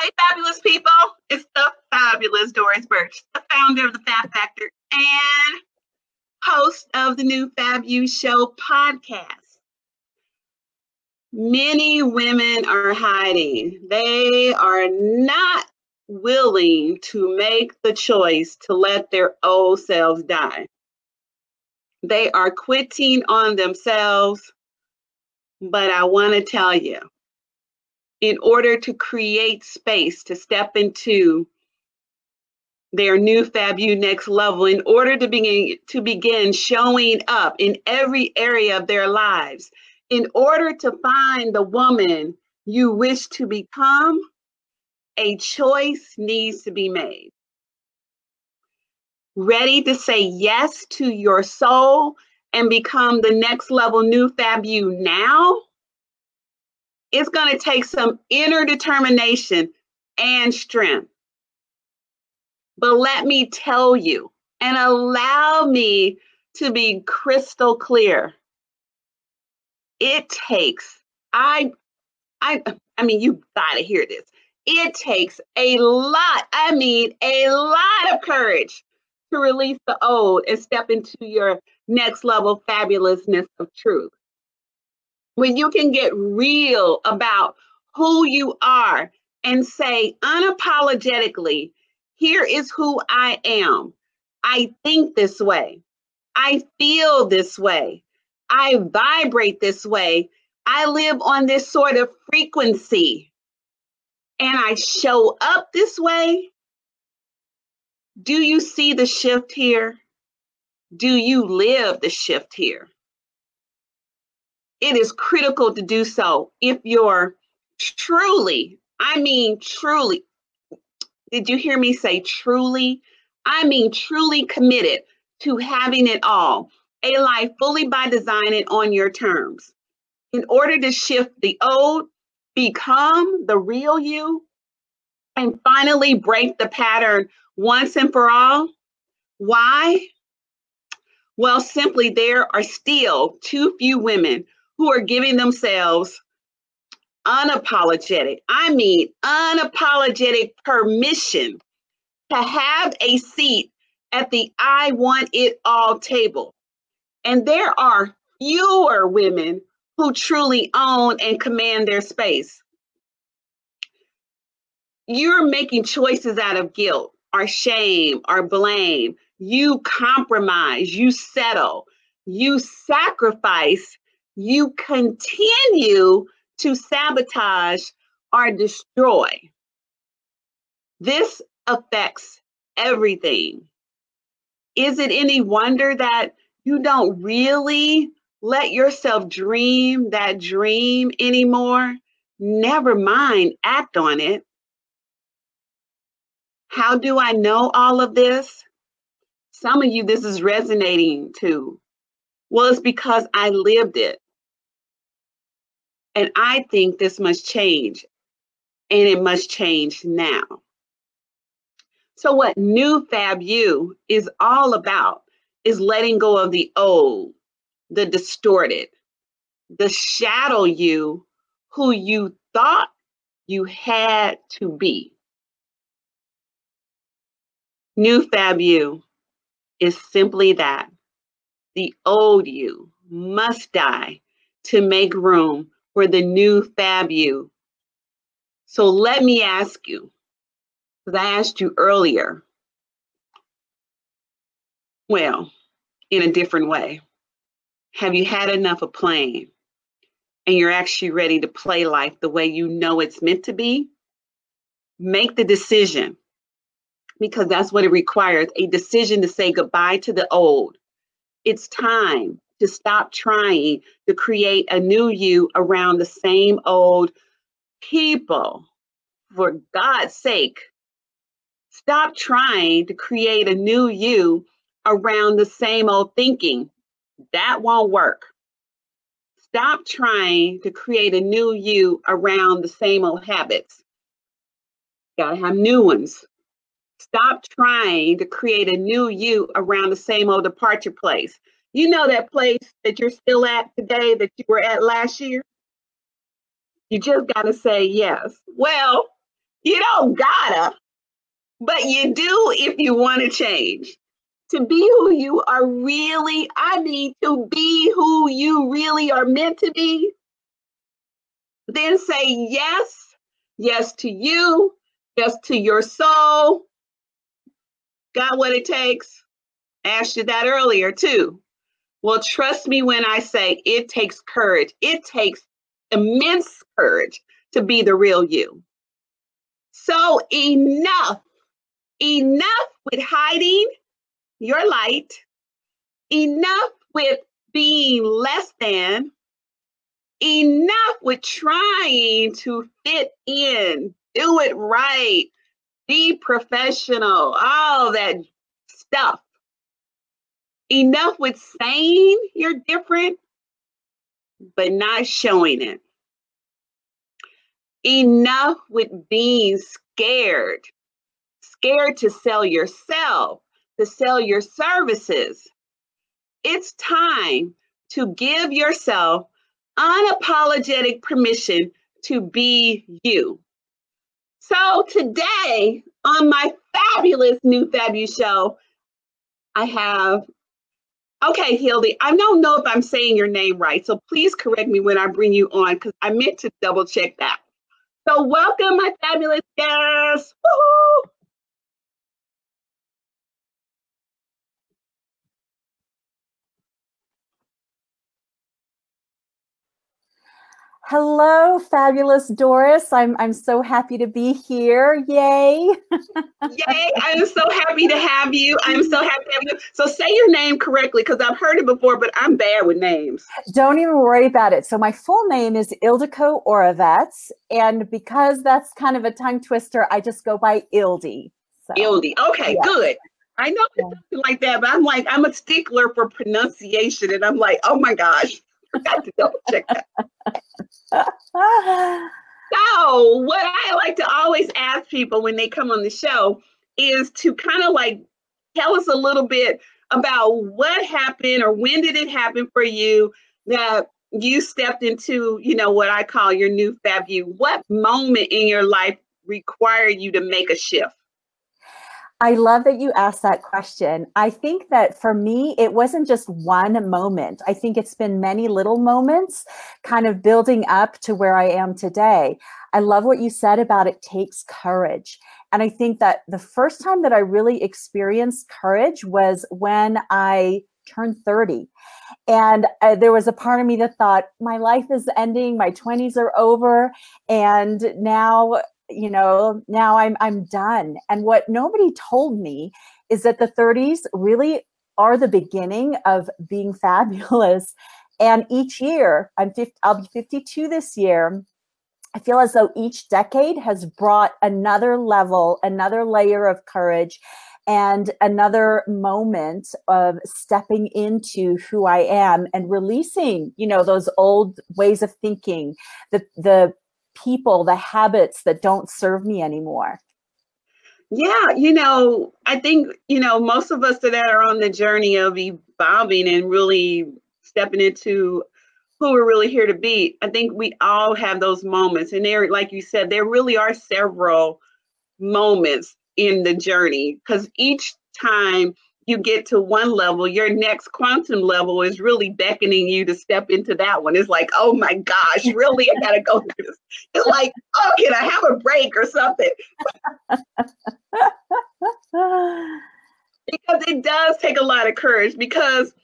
Hey, fabulous people. It's the fabulous Doris Birch, the founder of the Fab Factor and host of the new Fab You Show podcast. Many women are hiding. They are not willing to make the choice to let their old selves die. They are quitting on themselves. But I want to tell you, in order to create space to step into their new Fab You next level, in order to begin to begin showing up in every area of their lives, in order to find the woman you wish to become, a choice needs to be made. Ready to say yes to your soul and become the next level new Fab You now? It's going to take some inner determination and strength. But let me tell you and allow me to be crystal clear. It takes, I, I, I mean, you gotta hear this. It takes a lot, I mean, a lot of courage to release the old and step into your next level fabulousness of truth. When you can get real about who you are and say unapologetically, here is who I am. I think this way. I feel this way. I vibrate this way. I live on this sort of frequency and I show up this way, do you see the shift here? Do you live the shift here? It is critical to do so if you're truly, I mean, truly, did you hear me say truly? I mean, truly committed to having it all, a life fully by design and on your terms. In order to shift the old become the real you and finally break the pattern once and for all. Why? Well, simply there are still too few women who are giving themselves unapologetic, I mean, unapologetic permission to have a seat at the I want it all table. And there are fewer women who truly own and command their space. You're making choices out of guilt or shame or blame. You compromise, you settle, you sacrifice, you continue to sabotage or destroy. This affects everything. Is it any wonder that you don't really let yourself dream that dream anymore. Never mind, act on it. How do I know all of this? Some of you, this is resonating to. Well, it's because I lived it. And I think this must change, and it must change now. So, what New Fab is all about is letting go of the old, the distorted, the shadow you who you thought you had to be. New Fab You is simply that. The old you must die to make room for the new Fab You. So let me ask you, because I asked you earlier, well, in a different way. Have you had enough of playing? And you're actually ready to play life the way you know it's meant to be? Make the decision because that's what it requires a decision to say goodbye to the old. It's time to stop trying to create a new you around the same old people. For God's sake, stop trying to create a new you around the same old thinking. That won't work. Stop trying to create a new you around the same old habits. Gotta have new ones. Stop trying to create a new you around the same old departure place. You know that place that you're still at today that you were at last year? You just got to say yes. Well, you don't gotta, but you do if you want to change. To be who you are really, I mean, to be who you really are meant to be, then say yes, yes to you, yes to your soul. Got what it takes? asked you that earlier too. Well, trust me when I say it takes courage. It takes immense courage to be the real you. So enough, enough with hiding your light, enough with being less than, enough with trying to fit in, do it right, be professional, all that stuff. Enough with saying you're different, but not showing it. Enough with being scared, scared to sell yourself, to sell your services. It's time to give yourself unapologetic permission to be you. So today on my fabulous new Fab You show, I have Okay, Hildy, I don't know if I'm saying your name right, so please correct me when I bring you on because I meant to double check that. So, welcome, my fabulous guests. Woo-hoo! Hello, fabulous Doris. I'm I'm so happy to be here. Yay. Yay. I'm so happy to have you. I'm so happy to have you. So say your name correctly because I've heard it before, but I'm bad with names. Don't even worry about it. So my full name is Ildiko Oravets. And because that's kind of a tongue twister, I just go by Ildy. So, Ildy. Okay, yeah. good. I know it's something like that, but I'm like, I'm a stickler for pronunciation. And I'm like, oh my gosh forgot to double check that. so, what I like to always ask people when they come on the show is to kind of like tell us a little bit about what happened or when did it happen for you that you stepped into, you know, what I call your new fab you. What moment in your life required you to make a shift? I love that you asked that question. I think that for me, it wasn't just one moment. I think it's been many little moments kind of building up to where I am today. I love what you said about it takes courage. And I think that the first time that I really experienced courage was when I turned 30. And uh, there was a part of me that thought, my life is ending, my 20s are over, and now you know now i'm i'm done. And what nobody told me is that the 30s really are the beginning of being fabulous. And each year i'm 50, i'll be 52 this year i feel as though each decade has brought another level another layer of courage and another moment of stepping into who I am and releasing, you know, those old ways of thinking, the the people, the habits that don't serve me anymore? Yeah, you know, I think, you know, most of us that are on the journey of evolving and really stepping into who we're really here to be, I think we all have those moments. And there, like you said, there really are several moments in the journey because each time you get to one level, your next quantum level is really beckoning you to step into that one. It's like, oh my gosh, really? I gotta go through this. It's like, oh, can I have a break or something? because it does take a lot of courage because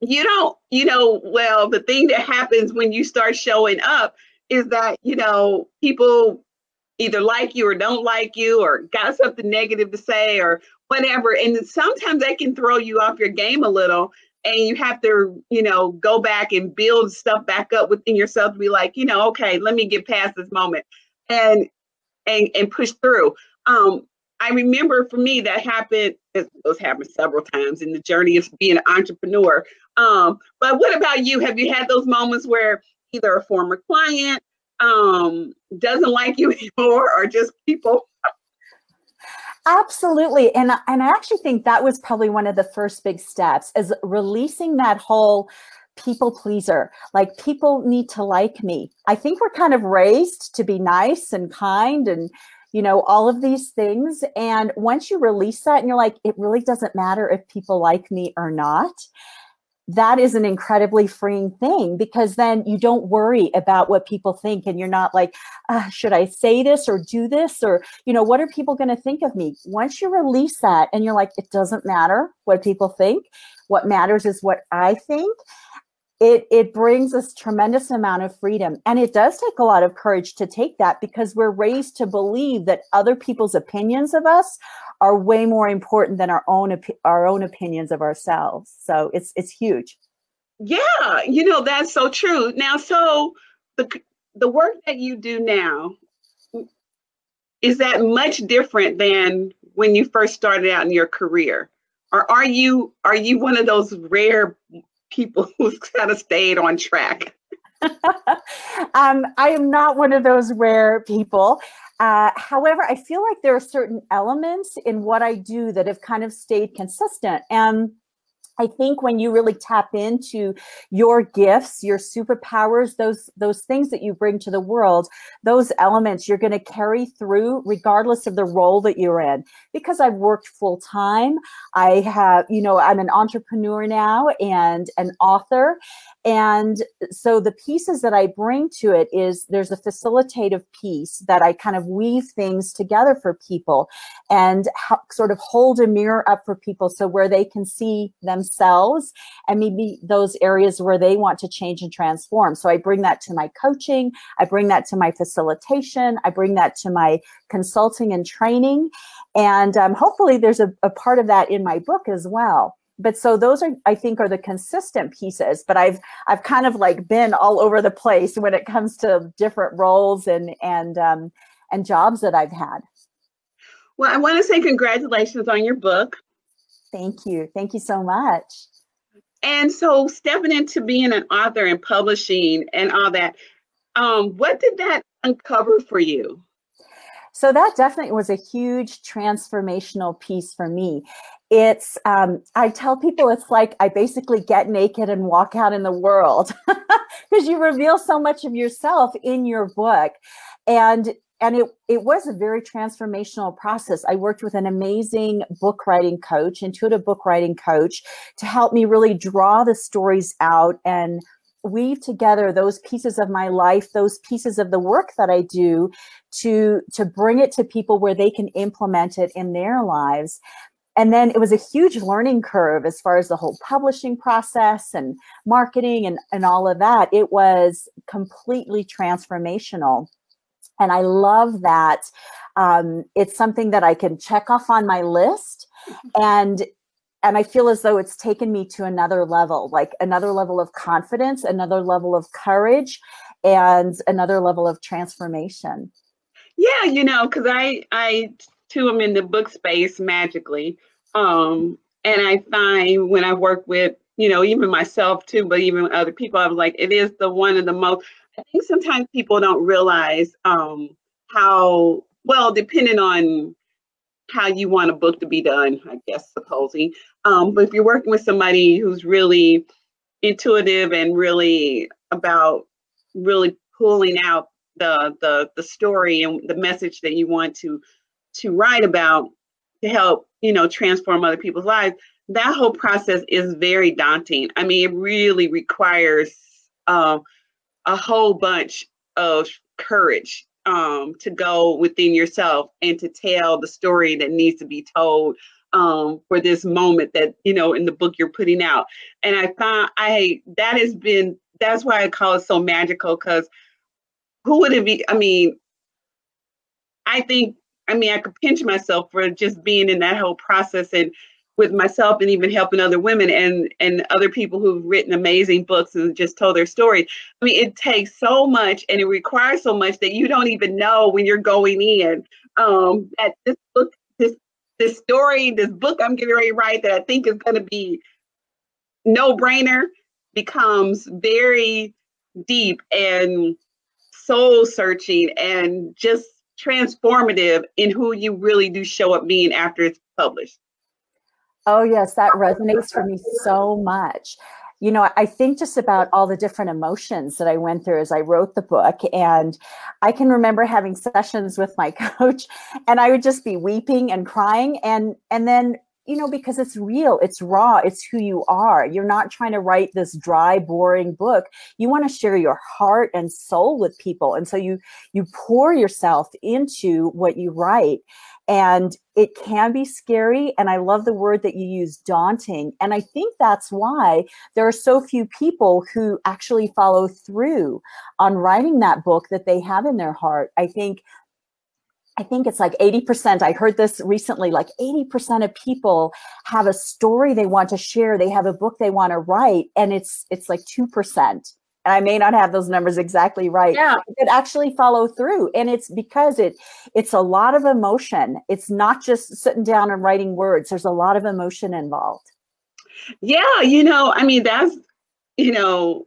you don't, you know, well, the thing that happens when you start showing up is that, you know, people either like you or don't like you or got something negative to say or whatever. And sometimes that can throw you off your game a little. And you have to, you know, go back and build stuff back up within yourself to be like, you know, okay, let me get past this moment and and and push through. Um, I remember for me that happened. Those happened several times in the journey of being an entrepreneur. Um, but what about you? Have you had those moments where either a former client um, doesn't like you anymore, or just people Absolutely. And, and I actually think that was probably one of the first big steps is releasing that whole people pleaser. Like people need to like me. I think we're kind of raised to be nice and kind and you know, all of these things. And once you release that and you're like, it really doesn't matter if people like me or not, that is an incredibly freeing thing because then you don't worry about what people think and you're not like uh, should i say this or do this? or you know what are people going to think of me? Once you release that and you're like it doesn't matter what people think. What matters is what i think it it brings us tremendous amount of freedom. And it does take a lot of courage to take that because we're raised to believe that other people's opinions of us are way more important than our own our own opinions of ourselves. So it's it's huge. Yeah you know that's so true. Now so the the work that you do now is that much different than when you first started out in your career? Or are you are you one of those rare people who's kind of stayed on track? um, I am not one of those rare people. Uh, however, I feel like there are certain elements in what I do that have kind of stayed consistent. And I think when you really tap into your gifts, your superpowers, those those things that you bring to the world, those elements you're going to carry through regardless of the role that you're in. Because I've worked full time, I have, you know, I'm an entrepreneur now and an author, and so the pieces that I bring to it is there's a facilitative piece that I kind of weave things together for people and sort of hold a mirror up for people so where they can see themselves and maybe those areas where they want to change and transform. So I bring that to my coaching, I bring that to my facilitation, I bring that to my consulting and training. And um, hopefully there's a, a part of that in my book as well but so those are i think are the consistent pieces but i've i've kind of like been all over the place when it comes to different roles and and um and jobs that i've had. Well i want to say congratulations on your book. Thank you. Thank you so much. And so stepping into being an author and publishing and all that um what did that uncover for you? So that definitely was a huge transformational piece for me it's um, i tell people it's like i basically get naked and walk out in the world because you reveal so much of yourself in your book and and it, it was a very transformational process. I worked with an amazing book writing coach, intuitive book writing coach, to help me really draw the stories out and weave together those pieces of my life, those pieces of the work that I do to, to bring it to people where they can implement it in their lives and then it was a huge learning curve as far as the whole publishing process and marketing and, and all of that. It was completely transformational. And I love that. Um, it's something that I can check off on my list. Mm-hmm. And and I feel as though it's taken me to another level, like another level of confidence, another level of courage, and another level of transformation. Yeah, you know, because I I too them in the book space magically. Um, and I find when I work with, you know, even myself too, but even other people, I'm like, it is the one of the most. I think sometimes people don't realize um, how well, depending on how you want a book to be done, I guess, supposing. Um, but if you're working with somebody who's really intuitive and really about really pulling out the the the story and the message that you want to to write about to help you know transform other people's lives that whole process is very daunting. I mean it really requires uh, a whole bunch of courage um, to go within yourself and to tell the story that needs to be told um, for this moment that you know in the book you're putting out. And i found i that has been that's why i call it so magical because who would it be i mean i think I mean, I could pinch myself for just being in that whole process and with myself and even helping other women and and other people who've written amazing books and just told their story. I mean, it takes so much and it requires so much that you don't even know when you're going in um, that this book, this this story, this book I'm getting ready to write that I think is going to be no brainer becomes very deep and soul searching and just transformative in who you really do show up being after it's published. Oh, yes, that resonates for me so much. you know, I think just about all the different emotions that I went through as I wrote the book. And I can remember having sessions with my coach and I would just be weeping and crying. And, and then, you know, because it's real, it's raw, it's who you are. You're not trying to write this dry, boring book. You want to share your heart and soul with people. And so you, you pour yourself into what you write and it can be scary and i love the word that you use daunting and i think that's why there are so few people who actually follow through on writing that book that they have in their heart i think I think it's like 80%. I heard this recently like 80% of people have a story they want to share. They have a book they want to write and it's it's like 2% and I may not have those numbers exactly right. Yeah. It actually follow through. And it's because it it's a lot of emotion. It's not just sitting down and writing words. There's a lot of emotion involved. Yeah, you know, I mean that's you know,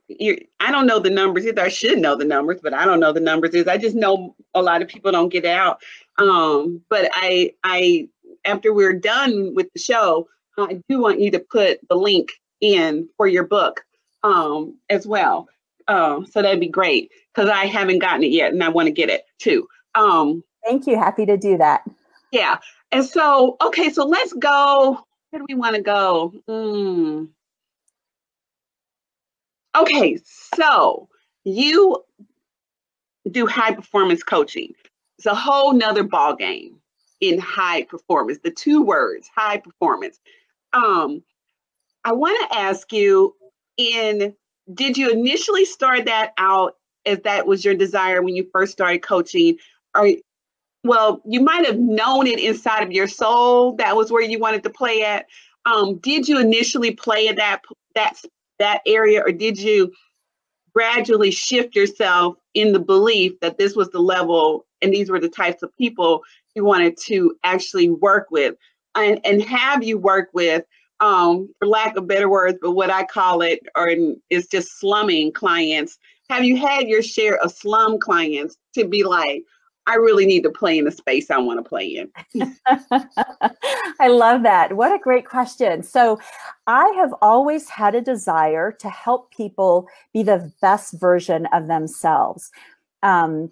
I don't know the numbers either. I should know the numbers, but I don't know the numbers is I just know a lot of people don't get out. Um, but I I after we're done with the show, I do want you to put the link in for your book um as well Oh, so that'd be great because I haven't gotten it yet and I want to get it too. Um, Thank you. Happy to do that. Yeah. And so, okay, so let's go. Where do we want to go? Mm. Okay, so you do high performance coaching. It's a whole nother ball game in high performance. The two words, high performance. Um, I want to ask you in did you initially start that out as that was your desire when you first started coaching or well you might have known it inside of your soul that was where you wanted to play at um, did you initially play in that that that area or did you gradually shift yourself in the belief that this was the level and these were the types of people you wanted to actually work with and, and have you work with um, for lack of better words, but what I call it, or is just slumming clients. Have you had your share of slum clients to be like, I really need to play in the space I want to play in? I love that. What a great question. So, I have always had a desire to help people be the best version of themselves. Um,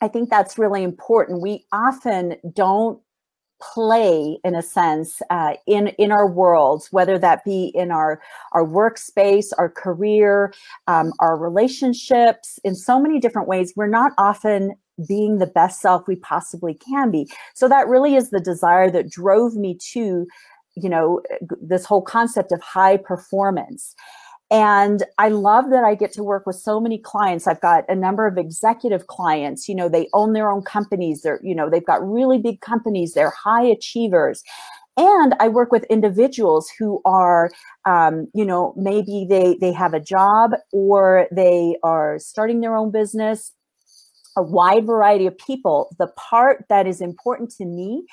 I think that's really important. We often don't play in a sense uh, in in our worlds whether that be in our our workspace our career um, our relationships in so many different ways we're not often being the best self we possibly can be so that really is the desire that drove me to you know this whole concept of high performance and I love that I get to work with so many clients. I've got a number of executive clients, you know, they own their own companies. They're, you know, they've got really big companies. They're high achievers. And I work with individuals who are, um, you know, maybe they they have a job or they are starting their own business. A wide variety of people. The part that is important to me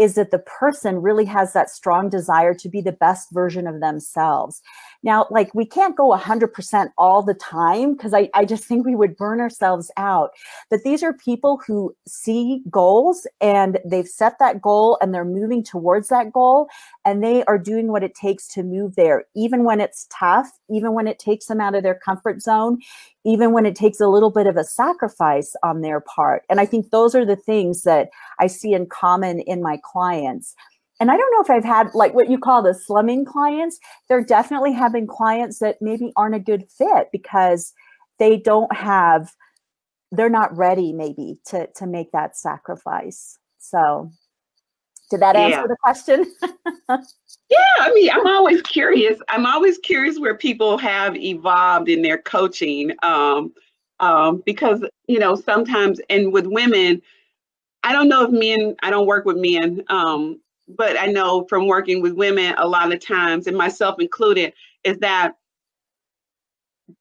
is that the person really has that strong desire to be the best version of themselves. Now, like we can't go 100% all the time because I, I just think we would burn ourselves out. But these are people who see goals and they've set that goal and they're moving towards that goal and they are doing what it takes to move there, even when it's tough, even when it takes them out of their comfort zone, even when it takes a little bit of a sacrifice on their part. And I think those are the things that I see in common in my clients. And I don't know if I've had like what you call the slumming clients. They're definitely having clients that maybe aren't a good fit because they don't have, they're not ready maybe to to make that sacrifice. So did that answer yeah. the question? yeah, I mean, I'm always curious. I'm always curious where people have evolved in their coaching. Um, um, because you know, sometimes and with women, I don't know if men, I don't work with men, um, but I know from working with women a lot of times, and myself included, is that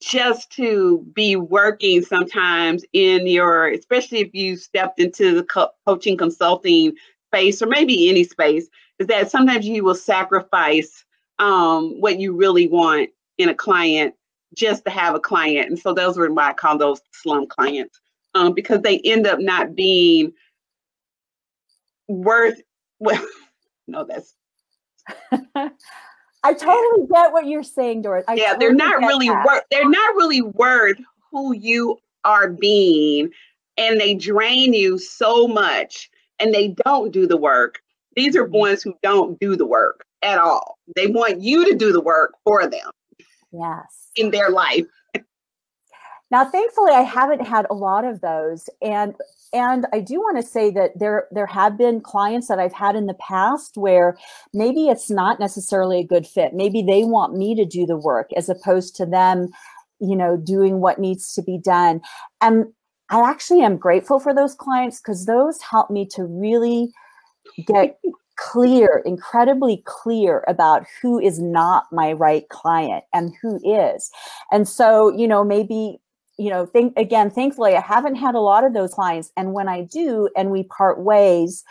just to be working sometimes in your, especially if you stepped into the co- coaching consulting space or maybe any space, is that sometimes you will sacrifice um, what you really want in a client just to have a client. And so those are why I call those slum clients um, because they end up not being worth well no that's I totally get what you're saying, Doris. I yeah, totally they're not really worth. they're not really worth who you are being, and they drain you so much, and they don't do the work. These are mm-hmm. ones who don't do the work at all. They want you to do the work for them. Yes. In their life. Now, thankfully, I haven't had a lot of those, and and I do want to say that there there have been clients that I've had in the past where maybe it's not necessarily a good fit. Maybe they want me to do the work as opposed to them, you know, doing what needs to be done. And I actually am grateful for those clients because those help me to really get clear, incredibly clear about who is not my right client and who is. And so, you know, maybe you know, think again, thankfully, I haven't had a lot of those clients. And when I do, and we part ways,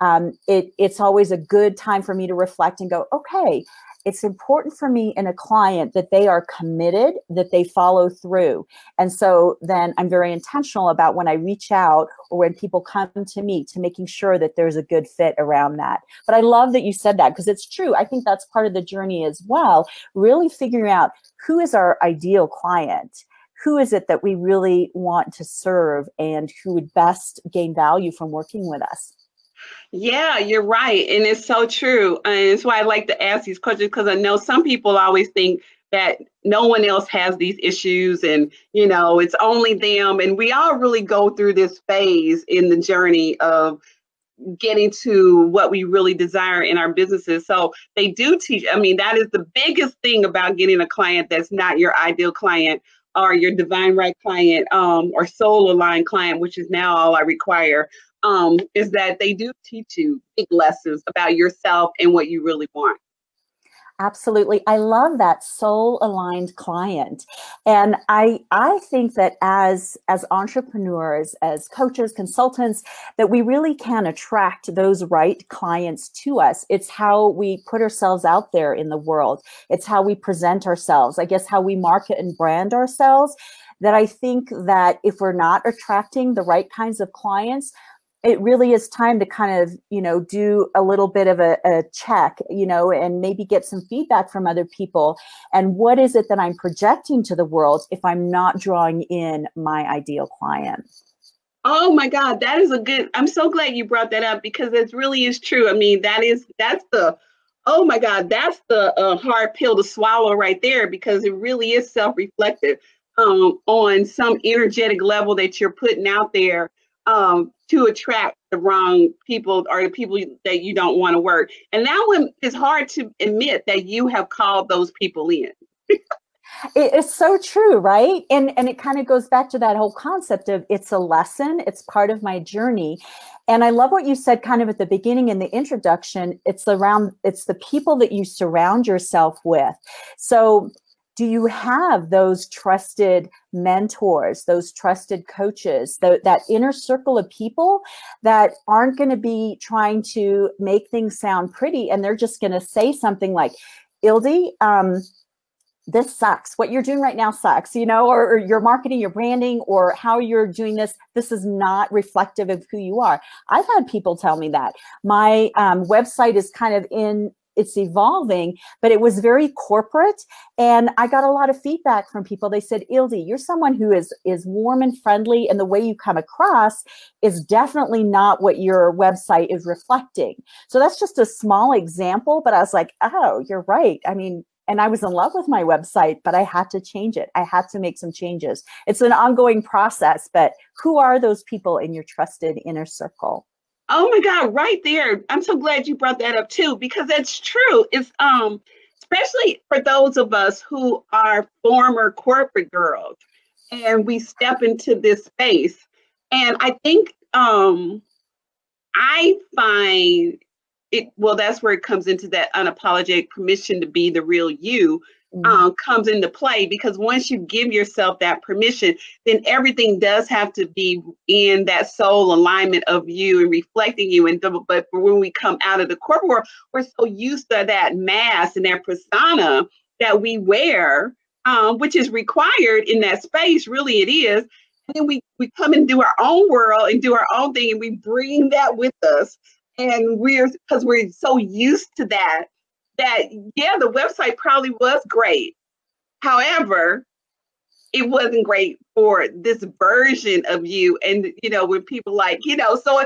um, it, it's always a good time for me to reflect and go, okay, it's important for me in a client that they are committed, that they follow through. And so then I'm very intentional about when I reach out or when people come to me to making sure that there's a good fit around that. But I love that you said that because it's true. I think that's part of the journey as well, really figuring out who is our ideal client who is it that we really want to serve and who would best gain value from working with us? Yeah, you're right. And it's so true. And it's why I like to ask these questions because I know some people always think that no one else has these issues and, you know, it's only them. And we all really go through this phase in the journey of getting to what we really desire in our businesses. So they do teach. I mean, that is the biggest thing about getting a client that's not your ideal client or your divine right client um, or soul aligned client, which is now all I require, um, is that they do teach you big lessons about yourself and what you really want. Absolutely. I love that soul aligned client. And I I think that as as entrepreneurs, as coaches, consultants, that we really can attract those right clients to us. It's how we put ourselves out there in the world. It's how we present ourselves. I guess how we market and brand ourselves that I think that if we're not attracting the right kinds of clients, it really is time to kind of you know do a little bit of a, a, check you know and maybe get some feedback from other people. And what is it that i'm projecting to the world if i'm not drawing in my ideal client? Oh my god that is a good i'm so glad you brought that up because it really is true. I mean that is that's the oh my god that's the uh, hard pill to swallow right there because it really is self-reflective um, on some energetic level that you're putting out there. Um, to attract the wrong people or the people that you don't want to work. And that one is hard to admit that you have called those people in. it's so true right and and it kind of goes back to that whole concept of it's a lesson it's part of my journey and i love what you said kind of at the beginning in the introduction it's around it's the people that you surround yourself with so do you have those trusted mentors, those trusted coaches, that inner circle of people that aren't going to be trying to make things sound pretty and they're just going to say something like, Ildi, um, this sucks. What you're doing right now sucks, you know, or, or, your marketing, your branding, or how you're doing this. This is not reflective of who you are. I've had people tell me that my um, website is kind of in it's evolving, but it was very corporate. And I got a lot of feedback from people. They said, Ildi, you're someone who is is warm and friendly, and the way you come across is definitely not what your website is reflecting. So that's just a small example, but I was like, oh, you're right. I mean, and I was in love with my website, but I had to change it. I had to make some changes. It's an ongoing process, but who are those people in your trusted inner circle? Oh my God, right there. I'm so glad you brought that up too, because that's true. It's um, especially for those of us who are former corporate girls and we step into this space. And I think um I find it well, that's where it comes into that unapologetic permission to be the real you. Um, comes into play because once you give yourself that permission, then everything does have to be in that soul alignment of you and reflecting you. And but when we come out of the corporate world, we're so used to that mask and that persona that we wear, um, which is required in that space. Really, it is. And then we we come and do our own world and do our own thing, and we bring that with us. And we're because we're so used to that that yeah, the website probably was great. However, it wasn't great for this version of you. And you know, when people like, you know, so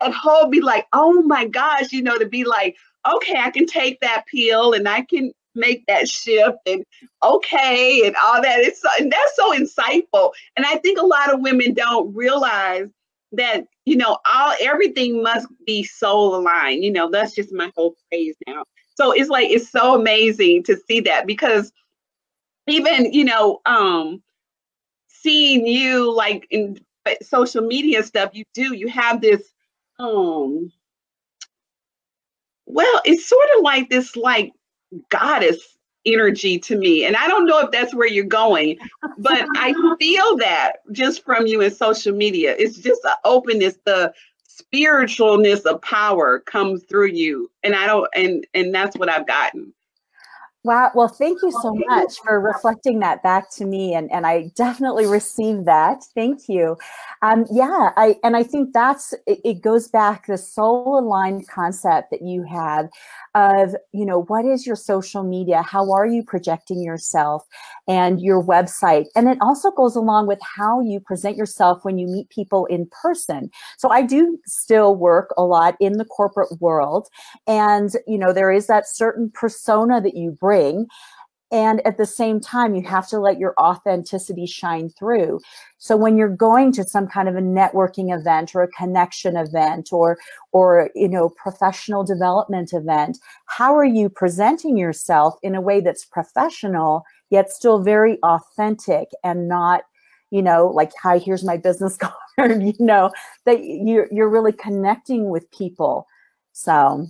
at home be like, oh my gosh, you know, to be like, okay, I can take that pill and I can make that shift and okay and all that. It's so, and that's so insightful. And I think a lot of women don't realize that you know all everything must be soul aligned. You know, that's just my whole phrase now. So it's like it's so amazing to see that because even you know um seeing you like in social media stuff you do you have this um well it's sort of like this like goddess energy to me. And i don't know if that's where you're going but i feel that just from you in social media. It's just the openness the spiritualness of power comes through you. And i don't and and that's what i've gotten Wow. Well, thank you so much for reflecting that back to me. And, and I definitely received that. Thank you. Um, yeah. I, and I think that's, it, it goes back the soul aligned concept that you have of, you know, what is your social media? How are you projecting yourself and your website? And it also goes along with how you present yourself when you meet people in person. So I do still work a lot in the corporate world. And, you know, there is that certain persona that you bring and at the same time you have to let your authenticity shine through. So when you're going to some kind of a networking event or a connection event or or you know professional development event how are you presenting yourself in a way that's professional yet still very authentic and not you know like hi here's my business card you know that you're, you're really connecting with people. So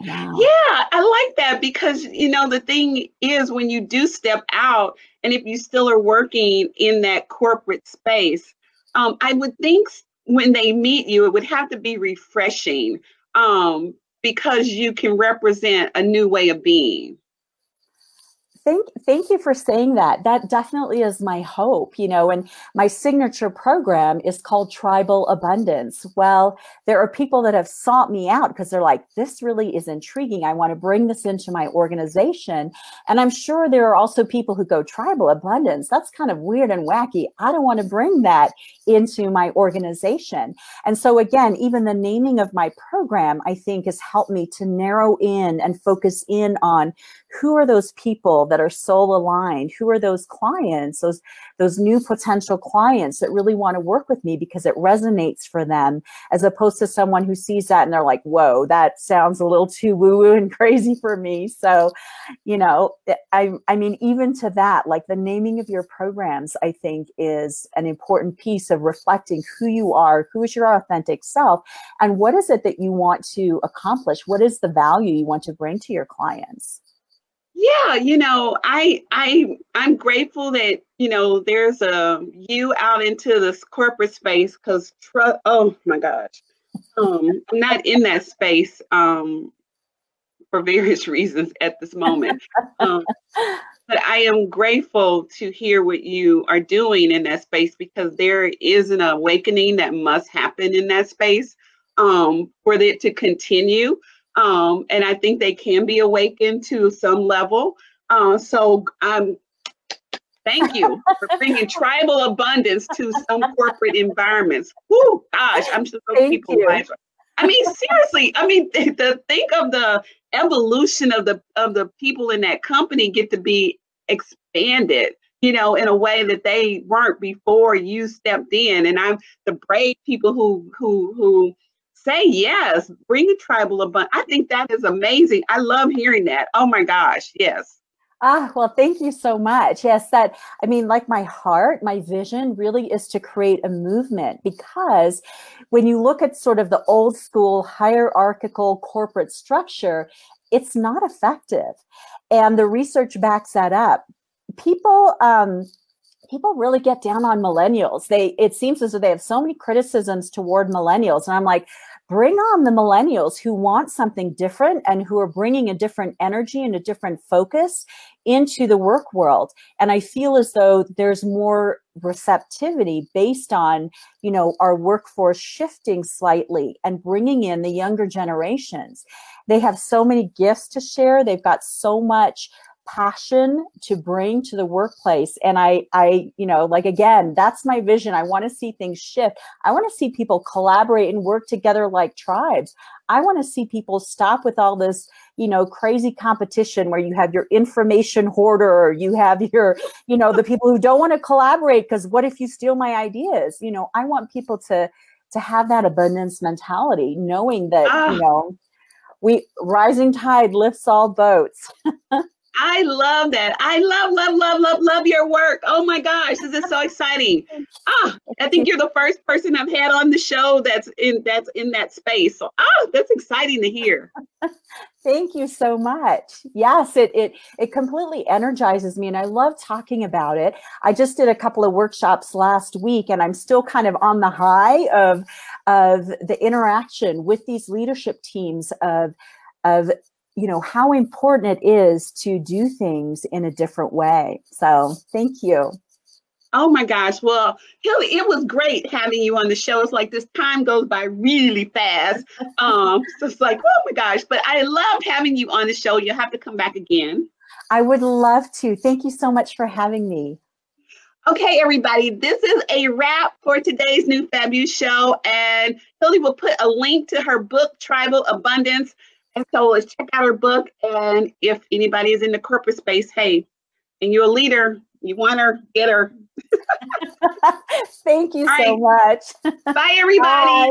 Wow. Yeah, I like that because you know the thing is when you do step out and if you still are working in that corporate space, um, I would think when they meet you, it would have to be refreshing um, because you can represent a new way of being thank thank you for saying that. That definitely is my hope you know and my signature program is called tribal abundance. Well there are people that have sought me out because they're like this really is intriguing. I want to bring this into my organization. And i'm sure there are also people who go tribal abundance that's kind of weird and wacky. I don't want to bring that into my organization. And so again even the naming of my program i think has helped me to narrow in and focus in on who are those people that are soul aligned? Who are those clients those those new potential clients that really want to work with me because it resonates for them as opposed to someone who sees that and they're like whoa that sounds a little too woo woo and crazy for me. So you know eh, i i mean even to that like the naming of your programs i think is an important piece of reflecting who you are who is your authentic self and what is it that you want to accomplish? What is the value you want to bring to your clients yeah you know i i i'm grateful that you know there's a you out into this corporate space because tr- oh my gosh. Um i'm not in that space um for various reasons at this moment. Um, but i am grateful to hear what you are doing in that space because there is an awakening that must happen in that space um for it to continue um, and I think they can be awakened to some level. Uh, so um, thank you for bringing tribal abundance to some corporate environments. Whoo, gosh, I'm just thank people. I mean, seriously. I mean, to think of the evolution of the of the people in that company get to be expanded you know, in a way that they weren't before you stepped in. And I'm the brave people who who who say yes, bring a tribal abundance. I think that is amazing. I love hearing that. Oh my gosh, yes. Ah, well, thank you so much. Yes, that, I mean, like my heart, my vision really is to create a movement because when you look at sort of the old school hierarchical corporate structure, it's not effective. And the research backs that up. People, um, people really get down on millennials. They it seems as though they have so many criticisms toward millennials, and I'm like, bring on the millennials who want something different and who are bringing a different energy and a different focus into the work world. And I feel as though there's more receptivity based on, you know, our workforce shifting slightly and bringing in the younger generations. They have so many gifts to share. They've got so much passion to bring to the workplace. And i i you know like again that's my vision. I want to see things shift. I want to see people collaborate and work together like tribes. I want to see people stop with all this you know crazy competition where you have your information hoarder you have your you know the people who don't want to collaborate because what if you steal my ideas? You know i want people to to have that abundance mentality knowing that ah. you know we rising tide lifts all boats I love that. I love, love, love, love, love your work. Oh my gosh, this is so exciting. Ah, I think you're the first person I've had on the show that's in that's in that space. So ah, that's exciting to hear. Thank you so much. Yes, it it it completely energizes me and I love talking about it. I just did a couple of workshops last week and I'm still kind of on the high of of the interaction with these leadership teams of of you know how important it is to do things in a different way. So thank you. Oh my gosh. Well Hilly, it was great having you on the show. It's like this time goes by really fast. Um so it's like oh my gosh. But i love having you on the show. You'll have to come back again. I would love to. Thank you so much for having me. Okay, everybody, this is a wrap for today's New Fab You show. And Hilly will put a link to her book, Tribal Abundance. And so let's check out her book. And if anybody is in the corporate space, hey, and you're a leader, you want her, get her. Thank you All so right. much. Bye, everybody. Bye.